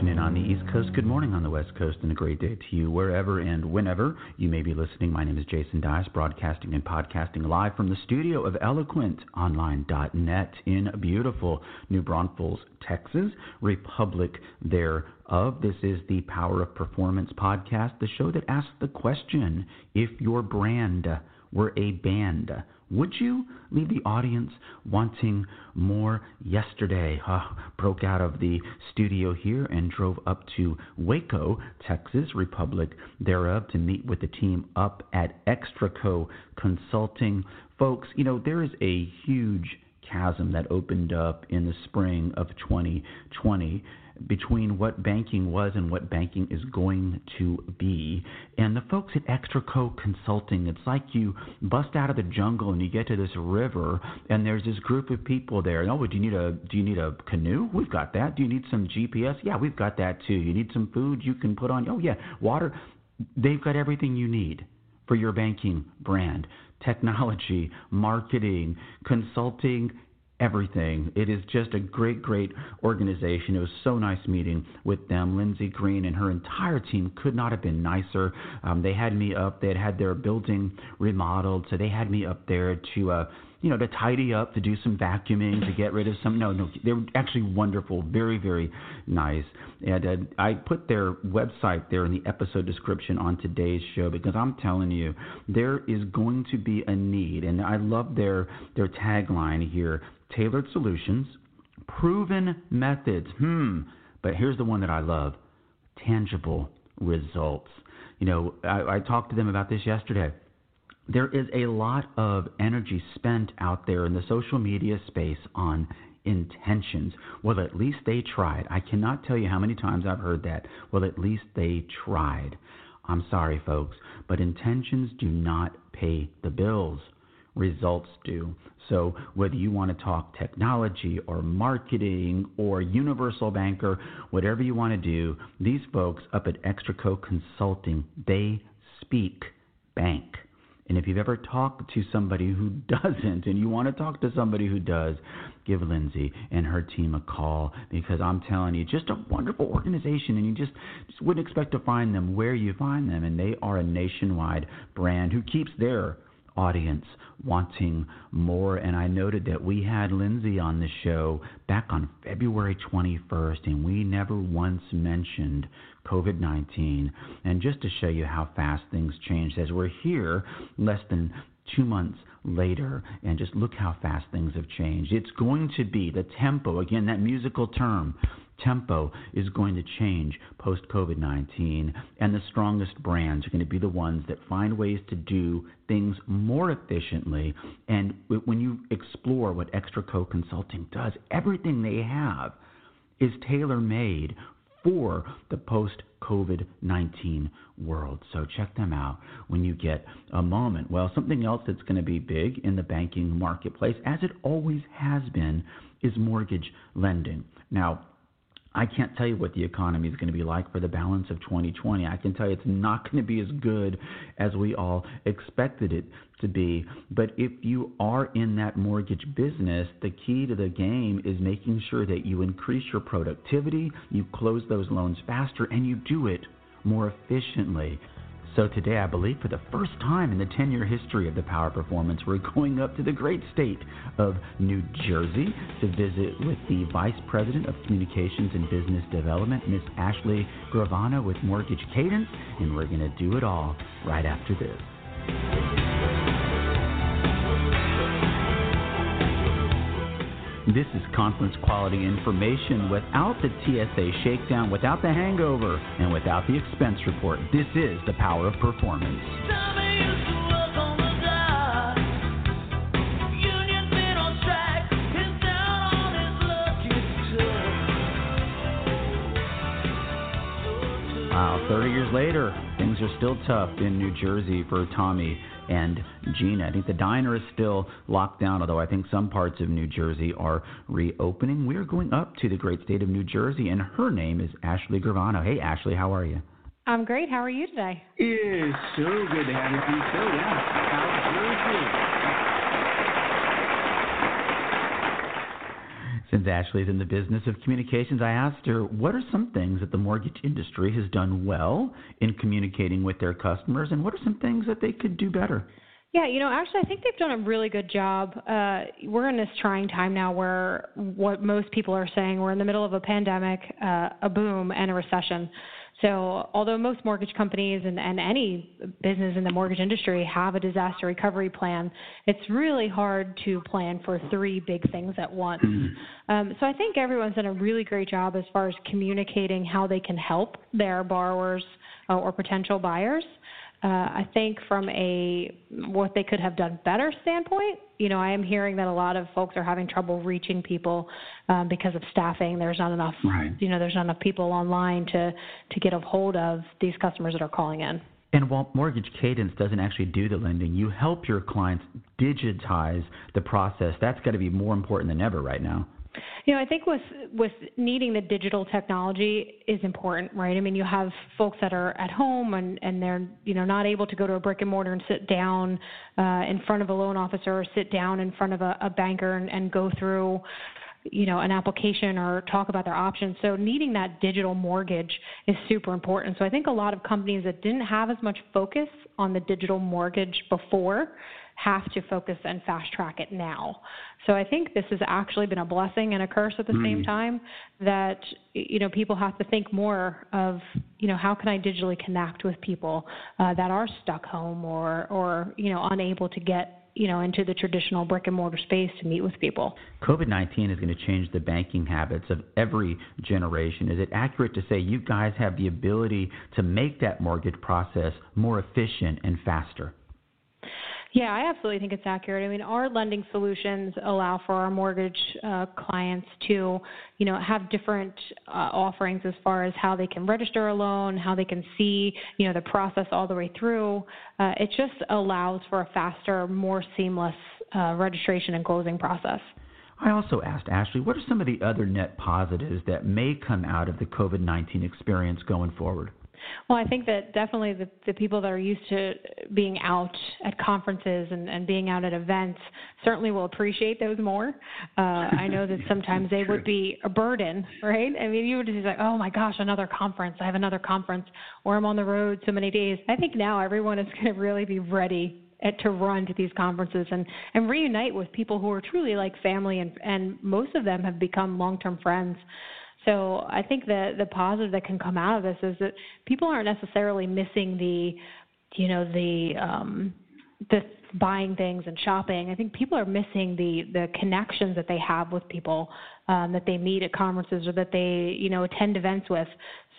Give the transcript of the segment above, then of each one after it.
Afternoon on the East Coast, good morning on the West Coast, and a great day to you wherever and whenever you may be listening. My name is Jason Dias, broadcasting and podcasting live from the studio of eloquentonline.net in beautiful New Braunfels, Texas, Republic thereof. This is the Power of Performance podcast, the show that asks the question if your brand were a band, would you leave the audience wanting more? Yesterday, uh, broke out of the studio here and drove up to Waco, Texas, Republic thereof, to meet with the team up at Extraco Consulting. Folks, you know, there is a huge chasm that opened up in the spring of 2020 between what banking was and what banking is going to be. And the folks at Extraco Consulting, it's like you bust out of the jungle and you get to this river, and there's this group of people there. Oh, do you need a do you need a canoe? We've got that. Do you need some GPS? Yeah, we've got that too. You need some food you can put on. Oh yeah, water. They've got everything you need for your banking brand technology, marketing, consulting, everything. It is just a great, great organization. It was so nice meeting with them. Lindsay Green and her entire team could not have been nicer. Um, they had me up. They had had their building remodeled, so they had me up there to. Uh, you know, to tidy up, to do some vacuuming, to get rid of some. No, no, they're actually wonderful, very, very nice. And uh, I put their website there in the episode description on today's show because I'm telling you, there is going to be a need, and I love their their tagline here: tailored solutions, proven methods. Hmm. But here's the one that I love: tangible results. You know, I, I talked to them about this yesterday there is a lot of energy spent out there in the social media space on intentions. Well, at least they tried. I cannot tell you how many times I've heard that. Well, at least they tried. I'm sorry, folks, but intentions do not pay the bills. Results do. So, whether you want to talk technology or marketing or universal banker, whatever you want to do, these folks up at Extraco Consulting, they speak bank. And if you've ever talked to somebody who doesn't and you want to talk to somebody who does, give Lindsay and her team a call because I'm telling you, just a wonderful organization and you just, just wouldn't expect to find them where you find them. And they are a nationwide brand who keeps their audience wanting more. And I noted that we had Lindsay on the show back on February 21st, and we never once mentioned COVID 19. And just to show you how fast things changed, as we're here less than two months later, and just look how fast things have changed. It's going to be the tempo, again, that musical term, tempo is going to change post COVID 19, and the strongest brands are going to be the ones that find ways to do things more efficiently. And when you explore what Extraco Consulting does, everything they have is tailor made for the post COVID 19 world. So check them out when you get a moment. Well, something else that's going to be big in the banking marketplace, as it always has been, is mortgage lending. Now, I can't tell you what the economy is going to be like for the balance of 2020. I can tell you it's not going to be as good as we all expected it to be. But if you are in that mortgage business, the key to the game is making sure that you increase your productivity, you close those loans faster, and you do it more efficiently. So today, I believe for the first time in the 10 year history of the Power Performance, we're going up to the great state of New Jersey to visit with the Vice President of Communications and Business Development, Miss Ashley Gravano with Mortgage Cadence, and we're going to do it all right after this. This is conference quality information without the TSA shakedown, without the hangover, and without the expense report. This is the power of performance. 30 years later, things are still tough in New Jersey for Tommy and Gina. I think the diner is still locked down, although I think some parts of New Jersey are reopening. We're going up to the great state of New Jersey, and her name is Ashley Gravano. Hey, Ashley, how are you? I'm great. How are you today? It is so good to have you on the show. Yeah. How's Jersey? Since Ashley's in the business of communications, I asked her what are some things that the mortgage industry has done well in communicating with their customers, and what are some things that they could do better? Yeah, you know, actually, I think they've done a really good job. Uh, we're in this trying time now where what most people are saying we're in the middle of a pandemic, uh, a boom, and a recession. So, although most mortgage companies and, and any business in the mortgage industry have a disaster recovery plan, it's really hard to plan for three big things at once. Mm-hmm. Um, so, I think everyone's done a really great job as far as communicating how they can help their borrowers uh, or potential buyers. Uh, I think from a what they could have done better standpoint, you know, I am hearing that a lot of folks are having trouble reaching people um, because of staffing. There's not enough, right. you know, there's not enough people online to to get a hold of these customers that are calling in. And while Mortgage Cadence doesn't actually do the lending, you help your clients digitize the process. That's got to be more important than ever right now. You know, I think with with needing the digital technology is important, right? I mean, you have folks that are at home and and they're you know not able to go to a brick and mortar and sit down uh, in front of a loan officer or sit down in front of a, a banker and, and go through you know an application or talk about their options so needing that digital mortgage is super important so i think a lot of companies that didn't have as much focus on the digital mortgage before have to focus and fast track it now. So I think this has actually been a blessing and a curse at the mm. same time that you know people have to think more of you know how can I digitally connect with people uh, that are stuck home or or you know unable to get you know into the traditional brick and mortar space to meet with people. COVID-19 is going to change the banking habits of every generation. Is it accurate to say you guys have the ability to make that mortgage process more efficient and faster? Yeah, I absolutely think it's accurate. I mean, our lending solutions allow for our mortgage uh, clients to, you know, have different uh, offerings as far as how they can register a loan, how they can see, you know, the process all the way through. Uh, it just allows for a faster, more seamless uh, registration and closing process. I also asked Ashley, what are some of the other net positives that may come out of the COVID 19 experience going forward? Well, I think that definitely the, the people that are used to being out at conferences and, and being out at events certainly will appreciate those more. Uh, I know that sometimes they would be a burden, right? I mean, you would just be like, oh my gosh, another conference. I have another conference, or I'm on the road so many days. I think now everyone is going to really be ready at, to run to these conferences and, and reunite with people who are truly like family, and, and most of them have become long term friends. So I think the the positive that can come out of this is that people aren't necessarily missing the, you know, the um, the buying things and shopping. I think people are missing the the connections that they have with people um, that they meet at conferences or that they you know attend events with.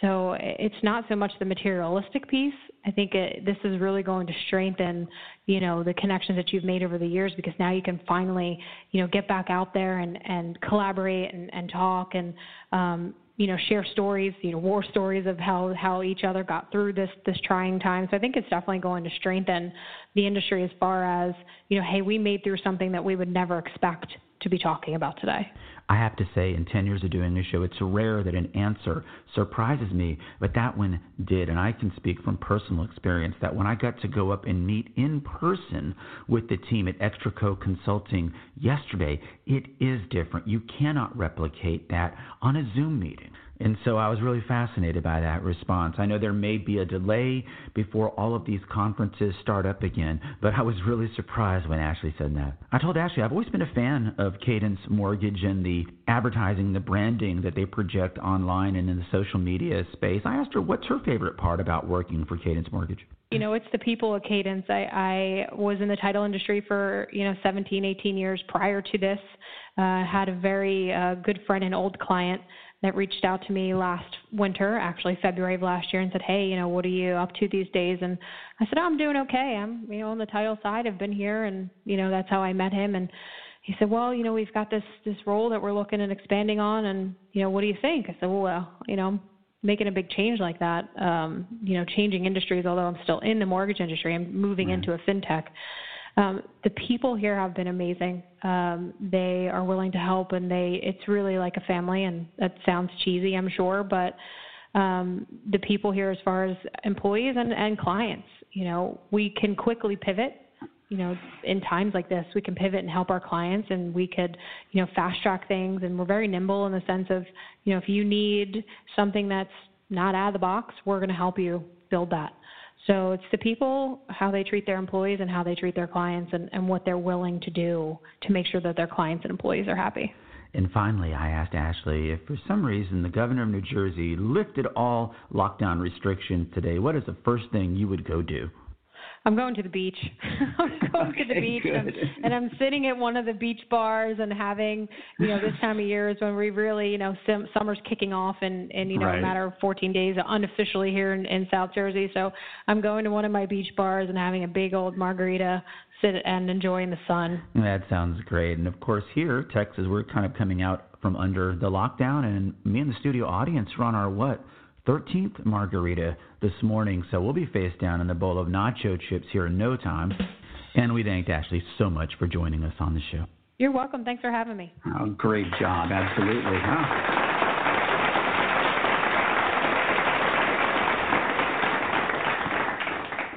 So it's not so much the materialistic piece. I think it, this is really going to strengthen, you know, the connections that you've made over the years because now you can finally, you know, get back out there and, and collaborate and, and talk and, um, you know, share stories, you know, war stories of how, how each other got through this, this trying time. So I think it's definitely going to strengthen the industry as far as, you know, hey, we made through something that we would never expect to be talking about today. I have to say, in 10 years of doing this show, it's rare that an answer surprises me, but that one did. And I can speak from personal experience that when I got to go up and meet in person with the team at Extraco Consulting yesterday, it is different. You cannot replicate that on a Zoom meeting. And so I was really fascinated by that response. I know there may be a delay before all of these conferences start up again, but I was really surprised when Ashley said that. I told Ashley I've always been a fan of Cadence Mortgage and the advertising, the branding that they project online and in the social media space. I asked her what's her favorite part about working for Cadence Mortgage. You know, it's the people at Cadence. I, I was in the title industry for, you know, 17, 18 years prior to this. Uh, had a very uh, good friend and old client that reached out to me last winter, actually February of last year, and said, "Hey, you know, what are you up to these days?" And I said, oh, "I'm doing okay. I'm, you know, on the title side. I've been here, and you know, that's how I met him." And he said, "Well, you know, we've got this this role that we're looking at expanding on, and you know, what do you think?" I said, "Well, you know, making a big change like that, um, you know, changing industries. Although I'm still in the mortgage industry, I'm moving right. into a fintech." Um, the people here have been amazing. Um, they are willing to help, and they it's really like a family. And that sounds cheesy, I'm sure, but um, the people here, as far as employees and, and clients, you know, we can quickly pivot you know, in times like this, we can pivot and help our clients, and we could, you know, fast track things. And we're very nimble in the sense of, you know, if you need something that's not out of the box, we're going to help you build that. So it's the people, how they treat their employees, and how they treat their clients, and, and what they're willing to do to make sure that their clients and employees are happy. And finally, I asked Ashley if for some reason the governor of New Jersey lifted all lockdown restrictions today, what is the first thing you would go do? I'm going to the beach. I'm going okay, to the beach, and, and, I'm sitting at one of the beach bars and having, you know, this time of year is when we really, you know, sim- summer's kicking off and and you know, right. a matter of 14 days unofficially here in, in South Jersey. So I'm going to one of my beach bars and having a big old margarita, sit and enjoying the sun. That sounds great. And of course, here, Texas, we're kind of coming out from under the lockdown, and me and the studio audience are on our what? 13th margarita this morning, so we'll be face down in the bowl of nacho chips here in no time. And we thanked Ashley so much for joining us on the show. You're welcome. Thanks for having me. Oh, great job. Absolutely. Huh?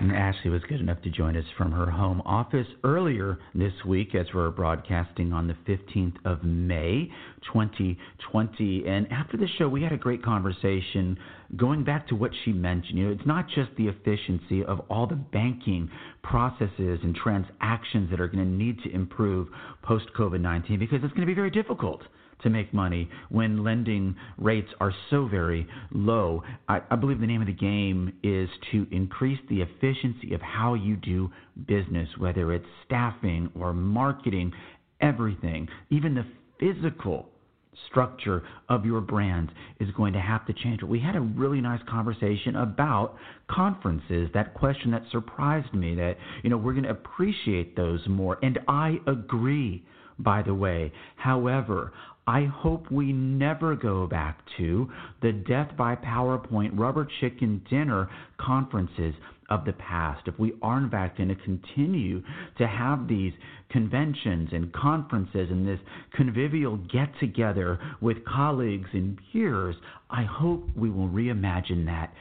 And Ashley was good enough to join us from her home office earlier this week as we're broadcasting on the 15th of May, 2020. And after the show, we had a great conversation going back to what she mentioned. You know, it's not just the efficiency of all the banking processes and transactions that are going to need to improve post COVID 19 because it's going to be very difficult to make money when lending rates are so very low. I, I, believe the name of the game is to increase the efficiency of how you do business, whether it's staffing or marketing, everything, even the physical structure of your brand is going to have to change. We had a really nice conversation about conferences. That question that surprised me that, you know, we're going to appreciate those more. And I agree, by the way. However, I hope we never go back to the death by PowerPoint rubber chicken dinner conferences of the past. If we are in fact going to continue to have these conventions and conferences and this convivial get together with colleagues and peers, I hope we will reimagine that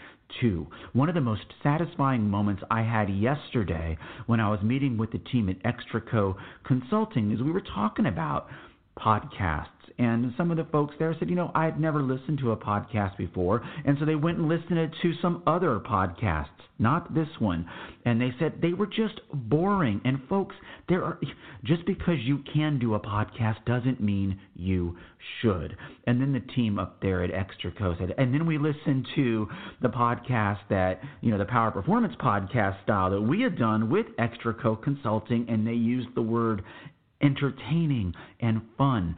too. One of the most satisfying moments I had yesterday when I was meeting with the team at Extraco Consulting is we were talking about podcasts and some of the folks there said, you know, I had never listened to a podcast before. And so they went and listened to some other podcasts, not this one. And they said they were just boring. And folks, there are just because you can do a podcast doesn't mean you should. And then the team up there at Extraco said, and then we listened to the podcast that, you know, the Power Performance podcast style that we had done with Extraco Consulting, and they used the word entertaining and fun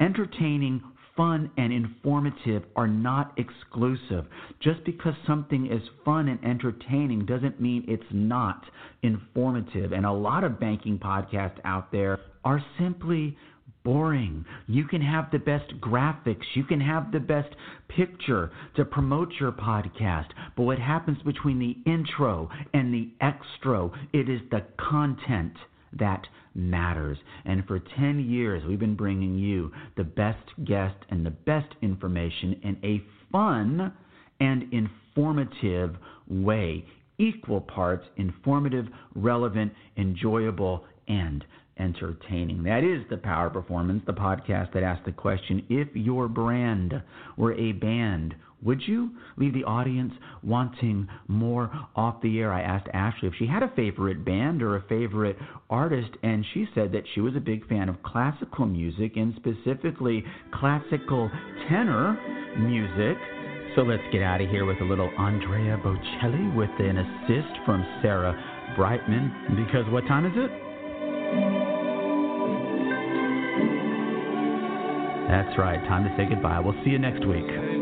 entertaining, fun, and informative are not exclusive. Just because something is fun and entertaining doesn't mean it's not informative. And a lot of banking podcasts out there are simply boring. You can have the best graphics, you can have the best picture to promote your podcast, but what happens between the intro and the extra, it is the content that matters. And for 10 years, we've been bringing you the best guest and the best information in a fun and informative way. Equal parts informative, relevant, enjoyable, and entertaining. That is the Power Performance, the podcast that asks the question if your brand were a band, would you leave the audience wanting more off the air? I asked Ashley if she had a favorite band or a favorite artist, and she said that she was a big fan of classical music and specifically classical tenor music. So let's get out of here with a little Andrea Bocelli with an assist from Sarah Brightman. Because what time is it? That's right, time to say goodbye. We'll see you next week.